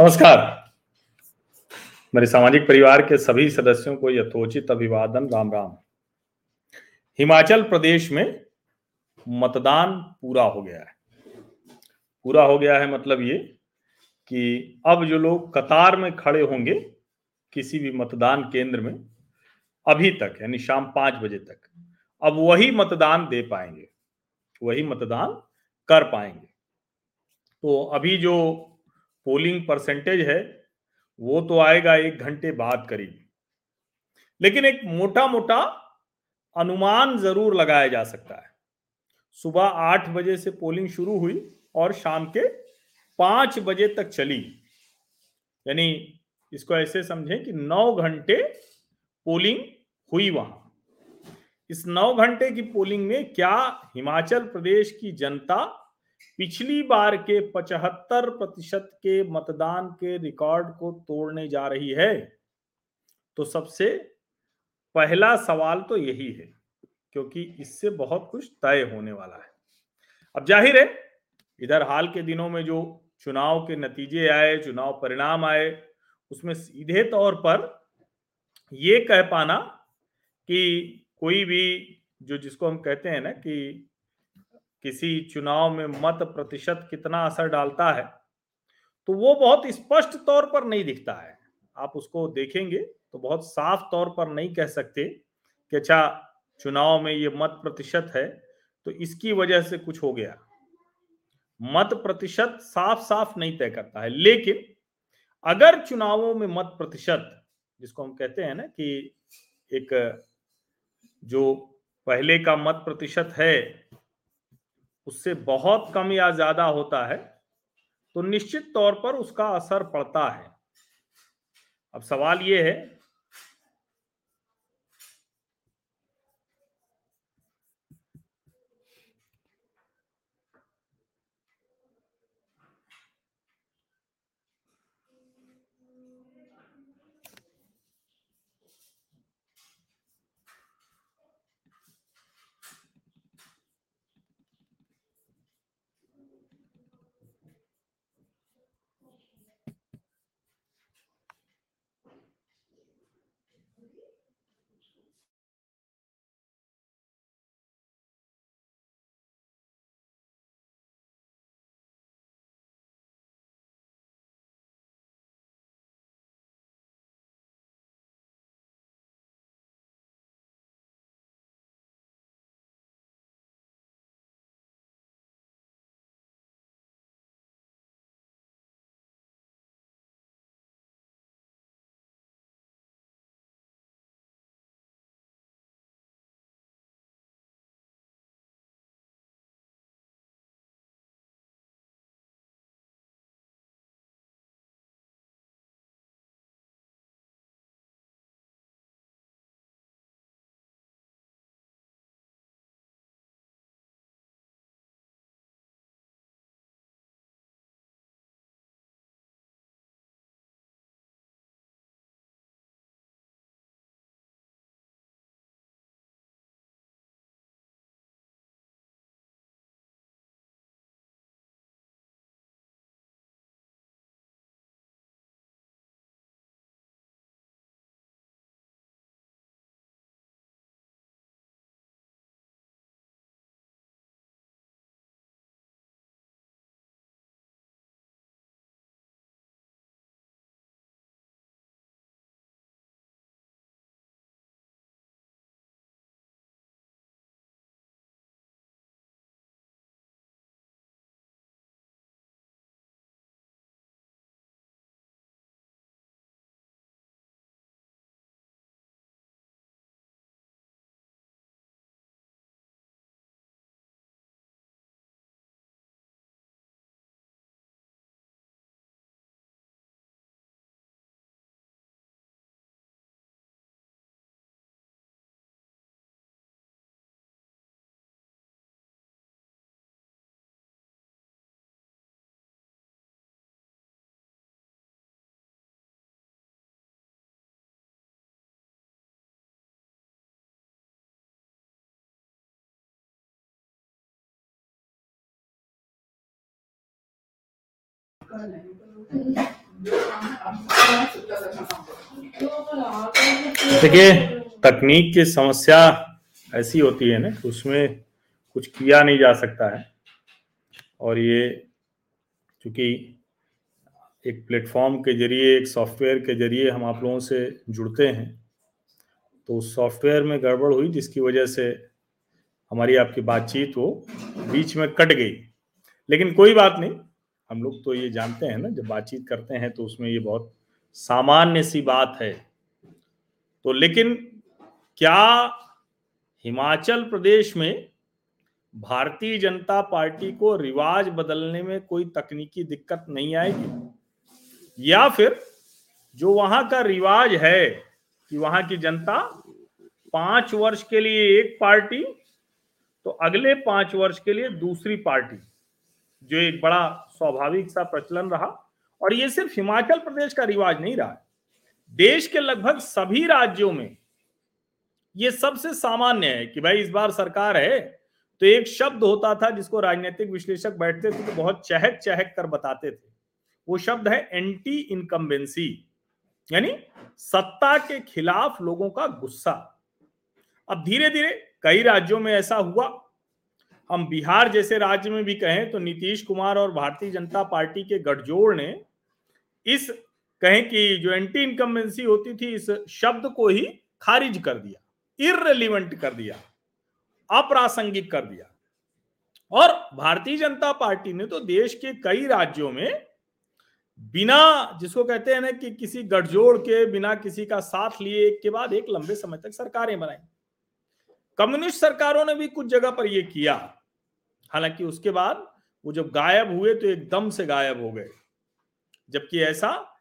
नमस्कार। मेरे सामाजिक परिवार के सभी सदस्यों को यथोचित अभिवादन, राम राम। हिमाचल प्रदेश में मतदान पूरा हो गया है। पूरा हो गया है मतलब ये कि अब जो लोग कतार में खड़े होंगे किसी भी मतदान केंद्र में, अभी तक, यानी शाम पाँच बजे तक, अब वही मतदान दे पाएँगे, वही मतदान कर पाएँगे। तो अभी जो पोलिंग परसेंटेज है, वो तो आएगा एक घंटे बाद करीब। लेकिन एक मोटा मोटा अनुमान ज़रूर लगाया जा सकता है। सुबह आठ बजे से पोलिंग शुरू हुई और शाम के पाँच बजे तक चली। यानी इसको ऐसे समझें कि नौ घंटे पोलिंग हुई वहाँ। इस नौ घंटे की पोलिंग में क्या हिमाचल प्रदेश की जनता पिछली बार के पचहत्तर प्रतिशत के मतदान के रिकॉर्ड को तोड़ने जा रही है। तो सबसे पहला सवाल तो यही है, क्योंकि इससे बहुत कुछ तय होने वाला है। अब ज़ाहिर है, इधर हाल के दिनों में जो चुनाव के नतीजे आए, चुनाव परिणाम आए, उसमें सीधे तौर पर यह कह पाना कि कोई भी जो जिसको हम कहते हैं ना कि किसी चुनाव में मत प्रतिशत कितना असर डालता है तो वो बहुत स्पष्ट तौर पर नहीं दिखता है। आप उसको देखेंगे तो बहुत साफ़ तौर पर नहीं कह सकते कि अच्छा चुनाव में ये मत प्रतिशत है तो इसकी वजह से कुछ हो गया। मत प्रतिशत साफ़ साफ़ नहीं तय करता है, लेकिन अगर चुनावों में मत प्रतिशत, जिसको हम कहते हैं ना कि एक जो पहले का मत प्रतिशत है उससे बहुत कम या ज़्यादा होता है तो निश्चित तौर पर उसका असर पड़ता है। अब सवाल ये है देखिए, तकनीक की समस्या ऐसी होती है ना कि उसमें कुछ किया नहीं जा सकता है। और ये क्योंकि एक प्लेटफॉर्म के ज़रिए, एक सॉफ्टवेयर के ज़रिए हम आप लोगों से जुड़ते हैं तो उस सॉफ्टवेयर में गड़बड़ हुई जिसकी वजह से हमारी आपकी बातचीत वो बीच में कट गई। लेकिन कोई बात नहीं हम लोग तो ये जानते हैं ना, जब बातचीत करते हैं तो उसमें ये बहुत सामान्य सी बात है। तो लेकिन क्या हिमाचल प्रदेश में भारतीय जनता पार्टी को रिवाज बदलने में कोई तकनीकी दिक्कत नहीं आएगी? या फिर जो वहाँ का रिवाज है कि वहाँ की जनता पाँच वर्ष के लिए एक पार्टी तो अगले पाँच वर्ष के लिए दूसरी पार्टी, जो एक बड़ा स्वाभाविक सा प्रचलन रहा और ये सिर्फ़ हिमाचल प्रदेश का रिवाज नहीं रहा। देश के लगभग सभी राज्यों में ये सबसे सामान्य है कि भाई इस बार सरकार है तो एक शब्द होता था जिसको राजनीतिक विश्लेषक बैठते थे तो बहुत चहक चहक कर बताते थे। वो शब्द है एंटी इनकम्बेंसी यानी सत्ता के खिलाफ लोगों का गुस्सा। अब धीरे धीरे कई राज्यों में ऐसा हुआ हम बिहार जैसे राज्य में भी कहें तो नीतीश कुमार और भारतीय जनता पार्टी के गठजोड़ ने इस कहें कि जो एंटी इनकम्बेंसी होती थी, इस शब्द को ही खारिज कर दिया इरेलीवेंट कर दिया, अप्रासंगिक कर दिया। और भारतीय जनता पार्टी ने तो देश के कई राज्यों में बिना जिसको कहते हैं ना कि किसी गठजोड़ के, बिना किसी का साथ लिए, एक के बाद एक लंबे समय तक सरकारें बनाई। कम्युनिस्ट सरकारों ने भी कुछ जगह पर यह किया। हालाँकि उसके बाद वो जब गायब हुए तो एकदम से गायब हो गए। जबकि ऐसा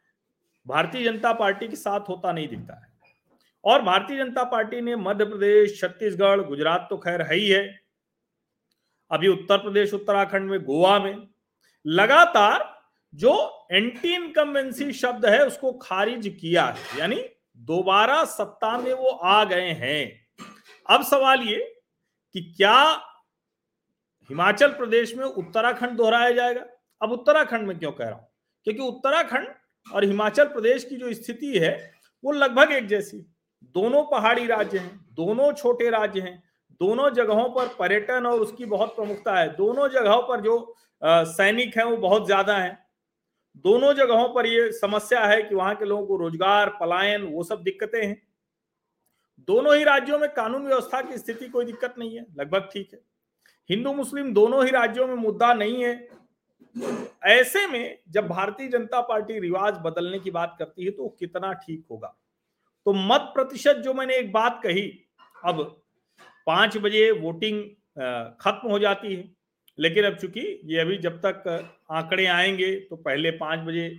भारतीय जनता पार्टी के साथ होता नहीं दिखता है। और भारतीय जनता पार्टी ने मध्य प्रदेश, छत्तीसगढ़, गुजरात तो खैर है ही है। अभी उत्तर प्रदेश, उत्तराखंड में, गोवा में लगातार जो एंटी इनकम्बेंसी शब्द है उसको खारिज किया है। यानी दोबारा सत्ता में वो आ गए हैं। अब सवाल ये कि क्या हिमाचल प्रदेश में उत्तराखंड दोहराया जाएगा? अब उत्तराखंड में क्यों कह रहा हूँ? क्योंकि उत्तराखंड और हिमाचल प्रदेश की जो स्थिति है, वो लगभग एक जैसी दोनों पहाड़ी राज्य हैं, दोनों छोटे राज्य हैं, दोनों जगहों पर पर्यटन और उसकी बहुत प्रमुखता है। दोनों जगहों पर जो सैनिक हैं, वो बहुत ज़्यादा हैं। दोनों जगहों पर ये समस्या है कि वहाँ के लोगों को रोज़गार, पलायन, वो सब दिक्कतें हैं। दोनों ही राज्यों में कानून व्यवस्था की स्थिति कोई दिक्कत नहीं है, लगभग ठीक है। हिंदू, मुस्लिम दोनों ही राज्यों में मुद्दा नहीं है। ऐसे में जब भारतीय जनता पार्टी रिवाज बदलने की बात करती है तो कितना ठीक होगा? तो मत प्रतिशत जो मैंने एक बात कही, अब पाँच बजे वोटिंग खत्म हो जाती है। लेकिन अब चूँकि ये अभी जब तक आंकड़े आएँगे तो पहले पाँच बजे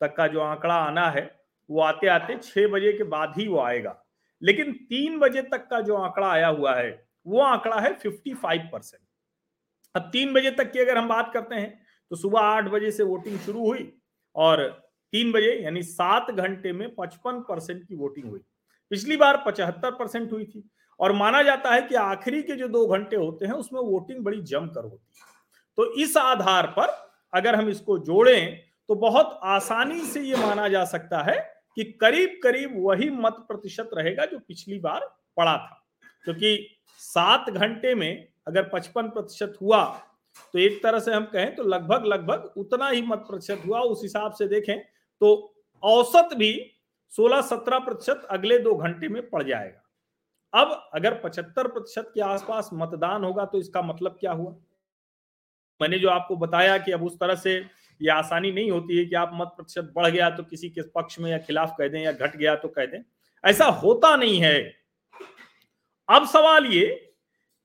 तक का जो आंकड़ा आना है, वो आते आते छह बजे के बाद ही वो आएगा। लेकिन तीन बजे तक का जो आंकड़ा आया हुआ है, वो आंकड़ा है फिफ्टी फाइव परसेंट अब तीन बजे तक की अगर हम बात करते हैं तो सुबह आठ बजे से वोटिंग शुरू हुई और तीन बजे, यानी सात घंटे में पचपन परसेंट की वोटिंग हुई। पिछली बार पचहत्तर परसेंट हुई थी और माना जाता है कि आखिरी के जो दो घंटे होते हैं, उसमें वोटिंग बड़ी जमकर होती है। तो इस आधार पर अगर हम इसको जोड़ें तो बहुत आसानी से ये माना जा सकता है कि करीब करीब वही मत प्रतिशत रहेगा जो पिछली बार पड़ा था। क्योंकि सात घंटे में अगर पचपन प्रतिशत हुआ तो एक तरह से हम कहें तो लगभग लगभग उतना ही मत प्रतिशत हुआ। उस हिसाब से देखें तो औसत भी 16-17 प्रतिशत अगले दो घंटे में पड़ जाएगा। अब अगर 75 प्रतिशत के आसपास मतदान होगा तो इसका मतलब क्या हुआ? मैंने जो आपको बताया कि अब उस तरह से ये आसानी नहीं होती है कि आप मत प्रतिशत बढ़ गया तो किसी के पक्ष में या खिलाफ कह दें या घट गया तो कह दें। ऐसा होता नहीं है। अब सवाल ये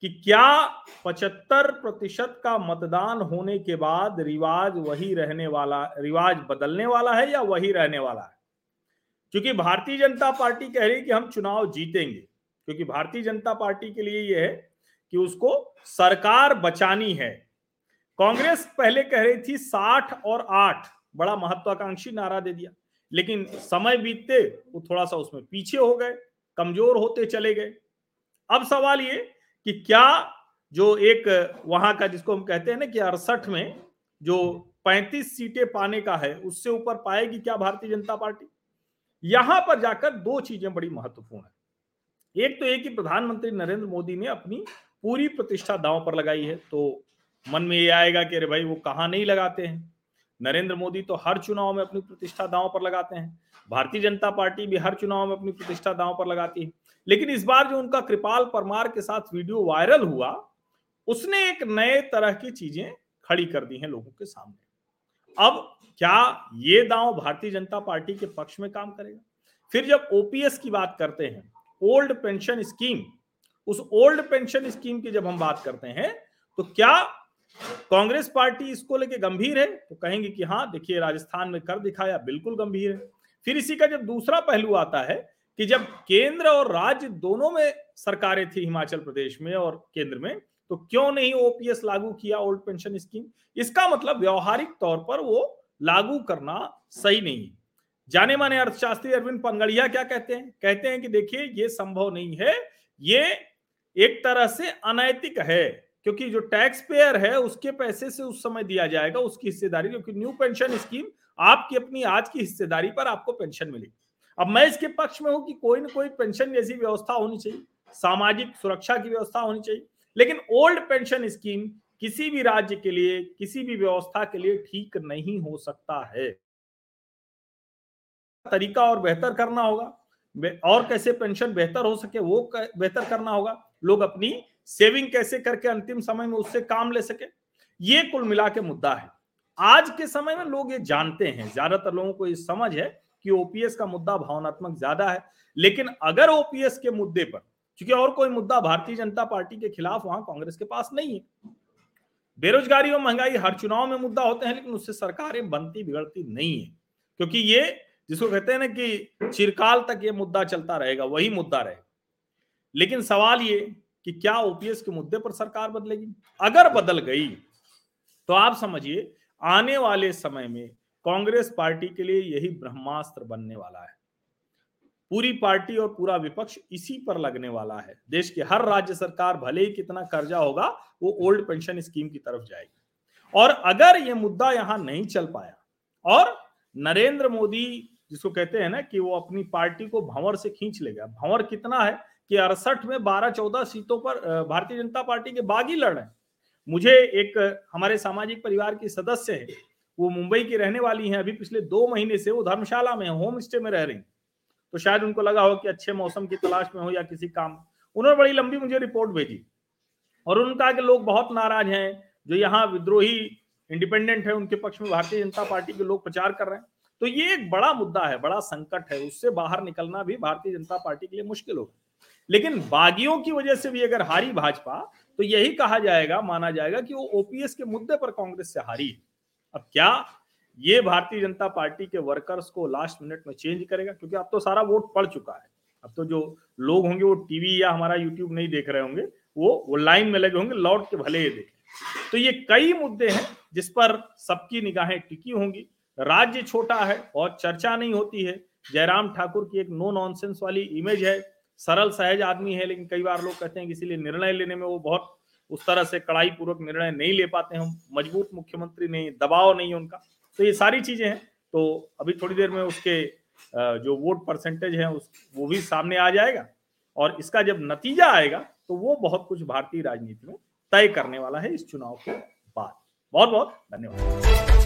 कि क्या 75 प्रतिशत का मतदान होने के बाद रिवाज वही रहने वाला, रिवाज बदलने वाला है या वही रहने वाला है? क्योंकि भारतीय जनता पार्टी कह रही है कि हम चुनाव जीतेंगे। क्योंकि भारतीय जनता पार्टी के लिए यह है कि उसको सरकार बचानी है। कांग्रेस पहले कह रही थी साठ और आठ, बड़ा महत्वाकांक्षी नारा दे दिया। लेकिन समय बीतते वो थोड़ा सा उसमें पीछे हो गए, कमज़ोर होते चले गए। अब सवाल ये कि क्या जो एक वहाँ का जिसको हम कहते हैं ना कि अड़सठ में जो 35 सीटें पाने का है, उससे ऊपर पाएगी क्या भारतीय जनता पार्टी? यहाँ पर जाकर दो चीज़ें बड़ी महत्वपूर्ण है। एक तो एक कि प्रधानमंत्री नरेंद्र मोदी ने अपनी पूरी प्रतिष्ठा दांव पर लगाई है तो मन में ये आएगा कि अरे भाई वो कहा नहीं लगाते हैं? नरेंद्र मोदी तो हर चुनाव में अपनी प्रतिष्ठा दांव पर लगाते हैं। भारतीय जनता पार्टी भी हर चुनाव में अपनी प्रतिष्ठा दांव पर लगाती है। लेकिन इस बार जो उनका कृपाल परमार के साथ वीडियो वायरल हुआ, उसने एक नए तरह की चीज़ें खड़ी कर दी हैं लोगों के सामने। अब क्या ये दांव भारतीय जनता पार्टी के पक्ष में काम करेगा? फिर जब ओपीएस की बात करते हैं, ओल्ड पेंशन स्कीम, उस ओल्ड पेंशन स्कीम की जब हम बात करते हैं तो क्या कांग्रेस पार्टी इसको लेके गंभीर है तो कहेंगे कि हाँ देखिए, राजस्थान में कर दिखाया, बिल्कुल गंभीर है। फिर इसी का जब दूसरा पहलू आता है कि जब केंद्र और राज्य दोनों में सरकारें थी हिमाचल प्रदेश में और केंद्र में तो क्यों नहीं ओपीएस लागू किया ओल्ड पेंशन स्कीम? इसका मतलब व्यवहारिक तौर पर वो लागू करना सही नहीं है। जाने माने अर्थशास्त्री अरविंद पंगड़िया क्या कहते हैं? कहते हैं कि देखिए, ये संभव नहीं है, ये एक तरह से अनैतिक है। क्योंकि जो टैक्स पेयर है, उसके पैसे से उस समय दिया जाएगा उसकी हिस्सेदारी, क्योंकि न्यू पेंशन स्कीम आपकी अपनी आज की हिस्सेदारी पर आपको पेंशन मिलेगी। अब मैं इसके पक्ष में हूँ कि कोई ना कोई पेंशन जैसी व्यवस्था होनी चाहिए, सामाजिक सुरक्षा की व्यवस्था होनी चाहिए, लेकिन ओल्ड पेंशन स्कीम किसी भी राज्य के लिए, किसी भी व्यवस्था के लिए ठीक नहीं हो सकता है। तरीका और बेहतर करना होगा और कैसे पेंशन बेहतर हो सके, वो बेहतर करना होगा। लोग अपनी सेविंग कैसे करके अंतिम समय में उससे काम ले सके? ये कुल मिला के मुद्दा है। आज के समय में लोग ये जानते हैं, ज़्यादातर लोगों को ये समझ है कि ओपीएस का मुद्दा भावनात्मक ज़्यादा है। लेकिन अगर ओपीएस के मुद्दे पर, क्योंकि और कोई मुद्दा भारतीय जनता पार्टी के खिलाफ, वहाँ कांग्रेस के पास नहीं है। बेरोजगारी और महँगाई हर चुनाव में मुद्दा होते हैं, लेकिन उससे सरकारें बनती, बिगड़ती नहीं है। क्योंकि ये, जिसको कहते हैं ना कि चिरकाल तक ये मुद्दा चलता रहेगा, वही मुद्दा रहेगा। लेकिन सवाल ये कि क्या ओपीएस के मुद्दे पर सरकार बदलेगी? अगर बदल गई तो आप समझिए, आने वाले समय में कांग्रेस पार्टी के लिए यही ब्रह्मास्त्र बनने वाला है। पूरी पार्टी और पूरा विपक्ष इसी पर लगने वाला है। देश की हर राज्य सरकार भले ही कितना कर्जा होगा, वो ओल्ड पेंशन स्कीम की तरफ़ जाएगी। और अगर ये मुद्दा यहाँ नहीं चल पाया, और नरेंद्र मोदी जिसको कहते हैं ना कि वो अपनी पार्टी को भंवर से खींच लेगा भंवर कितना है? कि अड़सठ में बारह चौदह सीटों पर भारतीय जनता पार्टी के बागी लड़ रहे मुझे एक हमारे सामाजिक परिवार की सदस्य है, वो मुंबई की रहने वाली हैं, अभी पिछले दो महीने से वो धर्मशाला में होम स्टे में रह रही तो शायद उनको लगा हो कि अच्छे मौसम की तलाश में हो या किसी काम। उन्होंने बड़ी लंबी मुझे रिपोर्ट भेजी। और उन्होंने कहा कि लोग बहुत नाराज़ हैं, जो यहाँ विद्रोही इंडिपेंडेंट है, उनके पक्ष में भारतीय जनता पार्टी के लोग प्रचार कर रहे हैं। तो ये एक बड़ा मुद्दा है, बड़ा संकट है। उससे बाहर निकलना भी भारतीय जनता पार्टी के लिए मुश्किल होगा। लेकिन बागियों की वजह से भी अगर हारी भाजपा तो यही कहा जाएगा, माना जाएगा कि वो ओपीएस के मुद्दे पर कांग्रेस से हारी अब क्या ये भारतीय जनता पार्टी के वर्कर्स को लास्ट मिनट में चेंज करेगा? क्योंकि अब तो सारा वोट पड़ चुका है। अब तो जो लोग होंगे, वो टीवी या हमारा यूट्यूब नहीं देख रहे होंगे, वो वो लाइन में लगे होंगे, लौट के भले ही देखें। तो ये कई मुद्दे हैं जिस पर सबकी निगाहें टिकी होंगी। राज्य छोटा है और चर्चा नहीं होती है। जयराम ठाकुर की एक नो नॉनसेंस वाली इमेज है। सरल, सहज आदमी है, लेकिन कई बार लोग कहते हैं कि इसीलिए निर्णय लेने में वो बहुत उस तरह से कड़ाई पूर्वक निर्णय नहीं ले पाते हम मज़बूत मुख्यमंत्री नहीं, दबाव नहीं है उनका। तो ये सारी चीज़ें हैं। तो अभी थोड़ी देर में उसके जो वोट परसेंटेज है, उस, वो भी सामने आ जाएगा और इसका जब नतीजा आएगा तो वो बहुत कुछ भारतीय राजनीति में तय करने वाला है इस चुनाव के बाद। बहुत बहुत धन्यवाद।